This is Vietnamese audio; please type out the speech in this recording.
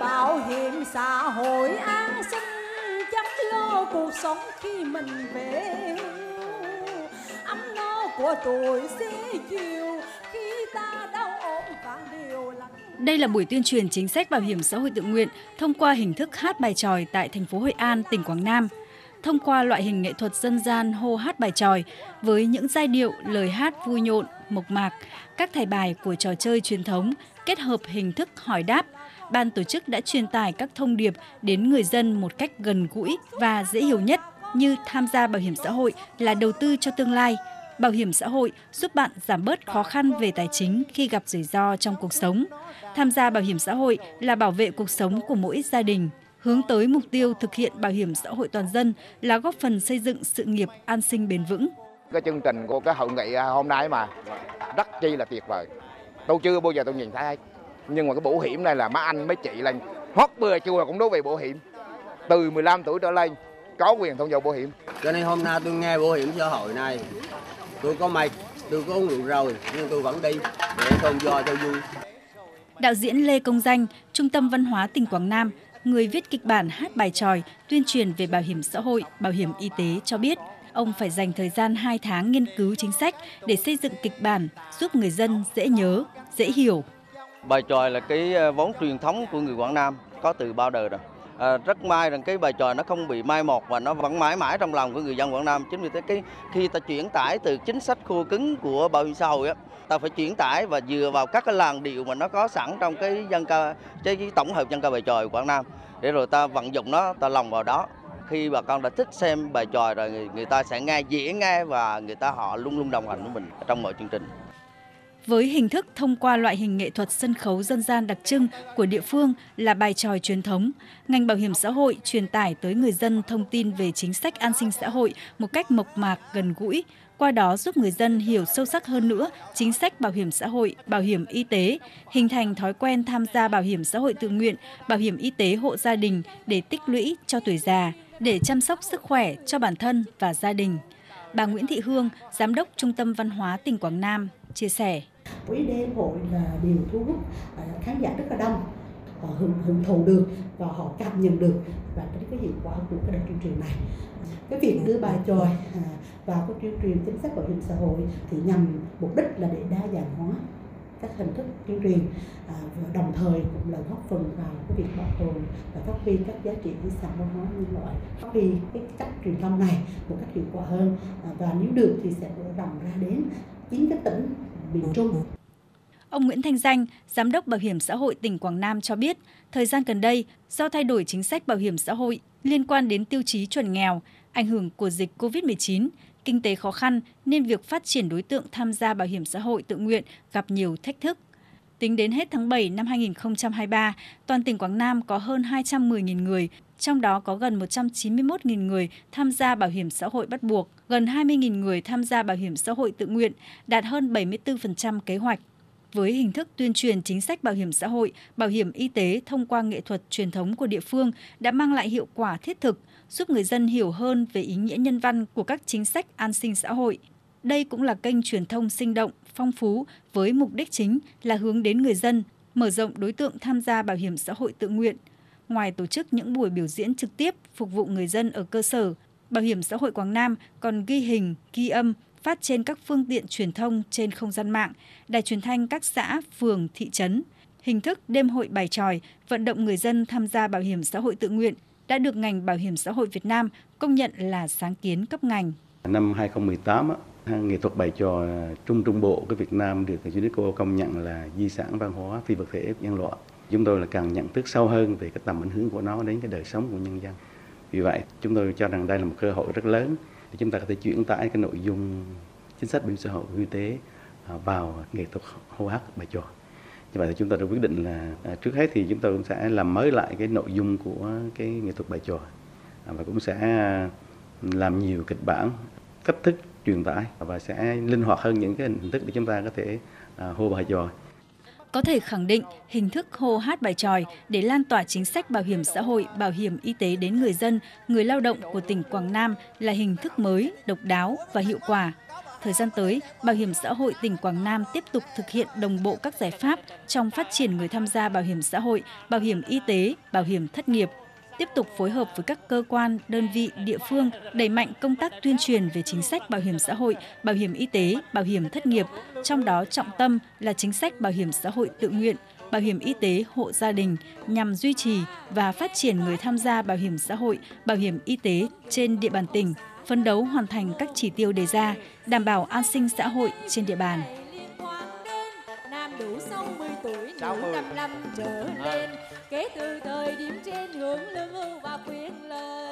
bảo hiểm xã hội an sinh chăm lo cuộc sống khi mình về ấm no của tuổi xế chiều khi ta đau ốm và điều lặng Đây là buổi tuyên truyền chính sách bảo hiểm xã hội tự nguyện thông qua hình thức hát bài tròi tại thành phố Hội An, tỉnh Quảng Nam. Thông qua loại hình nghệ thuật dân gian hô hát bài tròi với những giai điệu, lời hát vui nhộn, mộc mạc, các thầy bài của trò chơi truyền thống kết hợp hình thức hỏi đáp, ban tổ chức đã truyền tải các thông điệp đến người dân một cách gần gũi và dễ hiểu nhất như tham gia bảo hiểm xã hội là đầu tư cho tương lai, Bảo hiểm xã hội giúp bạn giảm bớt khó khăn về tài chính khi gặp rủi ro trong cuộc sống. Tham gia bảo hiểm xã hội là bảo vệ cuộc sống của mỗi gia đình, hướng tới mục tiêu thực hiện bảo hiểm xã hội toàn dân là góp phần xây dựng sự nghiệp an sinh bền vững. cái chương trình của cái hội nghị à, hôm nay mà rất chi là tuyệt vời tôi chưa bao giờ tôi nhìn thấy nhưng mà cái bảo hiểm này là mấy anh mấy chị lên hót bừa chùa cũng đối về bảo hiểm. Từ 15 tuổi trở lên có quyền tham gia bảo hiểm. Cho nên hôm nay tôi nghe bảo hiểm xã hội này tôi có mệt tôi có uống rượu rồi nhưng tôi vẫn đi để không do cho vui. Đạo diễn Lê Công Danh, Trung tâm Văn hóa tỉnh Quảng Nam, người viết kịch bản hát bài tròi tuyên truyền về bảo hiểm xã hội, bảo hiểm y tế cho biết, ông phải dành thời gian 2 tháng nghiên cứu chính sách để xây dựng kịch bản giúp người dân dễ nhớ, dễ hiểu. Bài tròi là cái ờ, vốn truyền thống của người Quảng Nam có từ bao đời rồi. À, rất may rằng cái bài tròi nó không bị mai một và nó vẫn mãi mãi trong lòng của người dân Quảng Nam. Chính vì thế cái khi ta chuyển tải từ chính sách khô cứng của bảo hiểm xã hội á, ta phải chuyển tải và dựa vào các cái làn điệu mà nó có sẵn trong cái dân ca cái, cái tổng hợp dân ca bài tròi Quảng Nam để rồi ta vận dụng nó, ta lòng vào đó. Khi bà con đã thích xem bài tròi rồi người, người ta sẽ nghe dễ nghe và người ta họ luôn luôn đồng hành với mình trong mọi chương trình. Với hình thức thông qua loại hình nghệ thuật sân khấu dân gian đặc trưng của địa phương là bài tròi truyền thống, ngành bảo hiểm xã hội truyền tải tới người dân thông tin về chính sách an sinh xã hội một cách mộc mạc, gần gũi, qua đó giúp người dân hiểu sâu sắc hơn nữa chính sách bảo hiểm xã hội, bảo hiểm y tế, hình thành thói quen tham gia bảo hiểm xã hội tự nguyện, bảo hiểm y tế hộ gia đình để tích lũy cho tuổi già, để chăm sóc sức khỏe cho bản thân và gia đình. Bà Nguyễn Thị Hương, Giám đốc Trung tâm Văn hóa tỉnh Quảng Nam, chia sẻ buổi đêm hội là điều thu hút à, khán giả rất là đông. Họ hưởng, hưởng thụ được và họ cảm nhận được và cái, cái hiệu quả của cái đợt tuyên truyền này. Cái việc đưa bài tròi à, vào cái tuyên truyền chính sách bảo hiểm xã hội thì nhằm mục đích là để đa dạng hóa các hình thức tuyên truyền à, và đồng thời cũng là góp phần vào cái việc bảo tồn và phát huy các giá trị di sản văn hóa nhân loại phát huy cái cách truyền thông này một cách hiệu quả hơn. À, và nếu được thì sẽ mở rộng ra đến chín cái tỉnh miền Trung Ông Nguyễn Thanh Danh, Giám đốc Bảo hiểm xã hội tỉnh Quảng Nam cho biết, thời gian gần đây, do thay đổi chính sách bảo hiểm xã hội liên quan đến tiêu chí chuẩn nghèo, ảnh hưởng của dịch COVID-19, kinh tế khó khăn nên việc phát triển đối tượng tham gia bảo hiểm xã hội tự nguyện gặp nhiều thách thức. Tính đến hết tháng 7 năm 2023, toàn tỉnh Quảng Nam có hơn 210.000 người, trong đó có gần 191.000 người tham gia bảo hiểm xã hội bắt buộc, gần 20.000 người tham gia bảo hiểm xã hội tự nguyện, đạt hơn 74% kế hoạch với hình thức tuyên truyền chính sách bảo hiểm xã hội, bảo hiểm y tế thông qua nghệ thuật truyền thống của địa phương đã mang lại hiệu quả thiết thực, giúp người dân hiểu hơn về ý nghĩa nhân văn của các chính sách an sinh xã hội. Đây cũng là kênh truyền thông sinh động, phong phú với mục đích chính là hướng đến người dân, mở rộng đối tượng tham gia bảo hiểm xã hội tự nguyện. Ngoài tổ chức những buổi biểu diễn trực tiếp phục vụ người dân ở cơ sở, Bảo hiểm xã hội Quảng Nam còn ghi hình, ghi âm, phát trên các phương tiện truyền thông trên không gian mạng, đài truyền thanh các xã, phường, thị trấn. Hình thức đêm hội bài tròi vận động người dân tham gia bảo hiểm xã hội tự nguyện đã được ngành bảo hiểm xã hội Việt Nam công nhận là sáng kiến cấp ngành. Năm 2018, nghệ thuật bài tròi à, Trung Trung Bộ của Việt Nam được UNESCO công nhận là di sản văn hóa phi vật thể nhân loại. Chúng tôi là càng nhận thức sâu hơn về cái tầm ảnh hưởng của nó đến cái đời sống của nhân dân. Vì vậy, chúng tôi cho rằng đây là một cơ hội rất lớn để chúng ta có thể chuyển tải cái nội dung chính sách bảo hiểm xã hội y tế à, vào nghệ thuật hô hát bài tròi. Như vậy thì chúng ta đã quyết định là à, trước hết thì chúng tôi cũng sẽ làm mới lại cái nội dung của cái nghệ thuật bài tròi à, và cũng sẽ ừ, làm nhiều kịch bản, cách thức truyền tải và sẽ linh hoạt hơn những cái hình thức để chúng ta có thể hô bài tròi. Có thể khẳng định hình thức hô hát bài tròi để lan tỏa chính sách bảo hiểm xã hội, bảo hiểm y tế đến người dân, người lao động của tỉnh Quảng Nam là hình thức mới, độc đáo và hiệu quả. Thời gian tới, Bảo hiểm xã hội tỉnh Quảng Nam tiếp tục thực hiện đồng bộ các giải pháp trong phát triển người tham gia bảo hiểm xã hội, bảo hiểm y tế, bảo hiểm thất nghiệp, tiếp tục phối hợp với các cơ quan, đơn vị, địa phương đẩy mạnh công tác tuyên truyền về chính sách bảo hiểm xã hội, bảo hiểm y tế, bảo hiểm thất nghiệp, trong đó trọng tâm là chính sách bảo hiểm xã hội tự nguyện, bảo hiểm y tế hộ gia đình nhằm duy trì và phát triển người tham gia bảo hiểm xã hội, bảo hiểm y tế trên địa bàn tỉnh, phấn đấu hoàn thành các chỉ tiêu đề ra, đảm bảo an sinh xã hội trên địa bàn. 60 55 trở lên kể từ thời điểm trên hưởng lương hưu và quyền lợi.